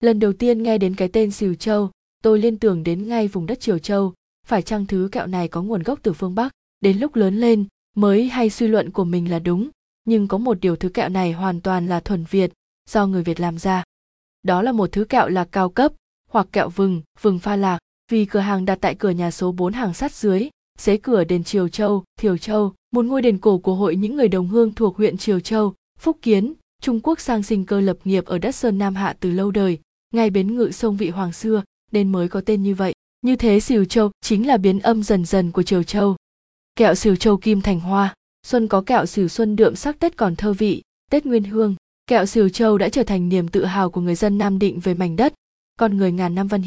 lần đầu tiên nghe đến cái tên xìu châu tôi liên tưởng đến ngay vùng đất triều châu. Phải chăng thứ kẹo này có nguồn gốc từ phương bắc? Đến lúc lớn lên mới hay suy luận của mình là đúng. Nhưng có một điều thứ kẹo này hoàn toàn là thuần việt do người việt làm ra. Đó là một thứ kẹo lạc cao cấp hoặc kẹo vừng vừng pha lạc. Vì cửa hàng đặt tại cửa nhà số 4 hàng sắt dưới xế cửa đền Triều Châu, Thiều Châu, một ngôi đền cổ của hội những người đồng hương thuộc huyện Triều Châu, Phúc Kiến, Trung Quốc sang sinh cơ lập nghiệp ở đất Sơn Nam Hạ từ lâu đời, ngay bến ngự sông Vị Hoàng xưa, nên mới có tên như vậy. Như thế Sìu Châu chính là biến âm dần dần của Triều Châu. Kẹo Sìu Châu kim thành hoa, xuân có kẹo Sìu Xuân đượm sắc Tết còn thơ vị, Tết nguyên hương. Kẹo Sìu Châu đã trở thành niềm tự hào của người dân Nam Định về mảnh đất, con người ngàn năm văn hiến.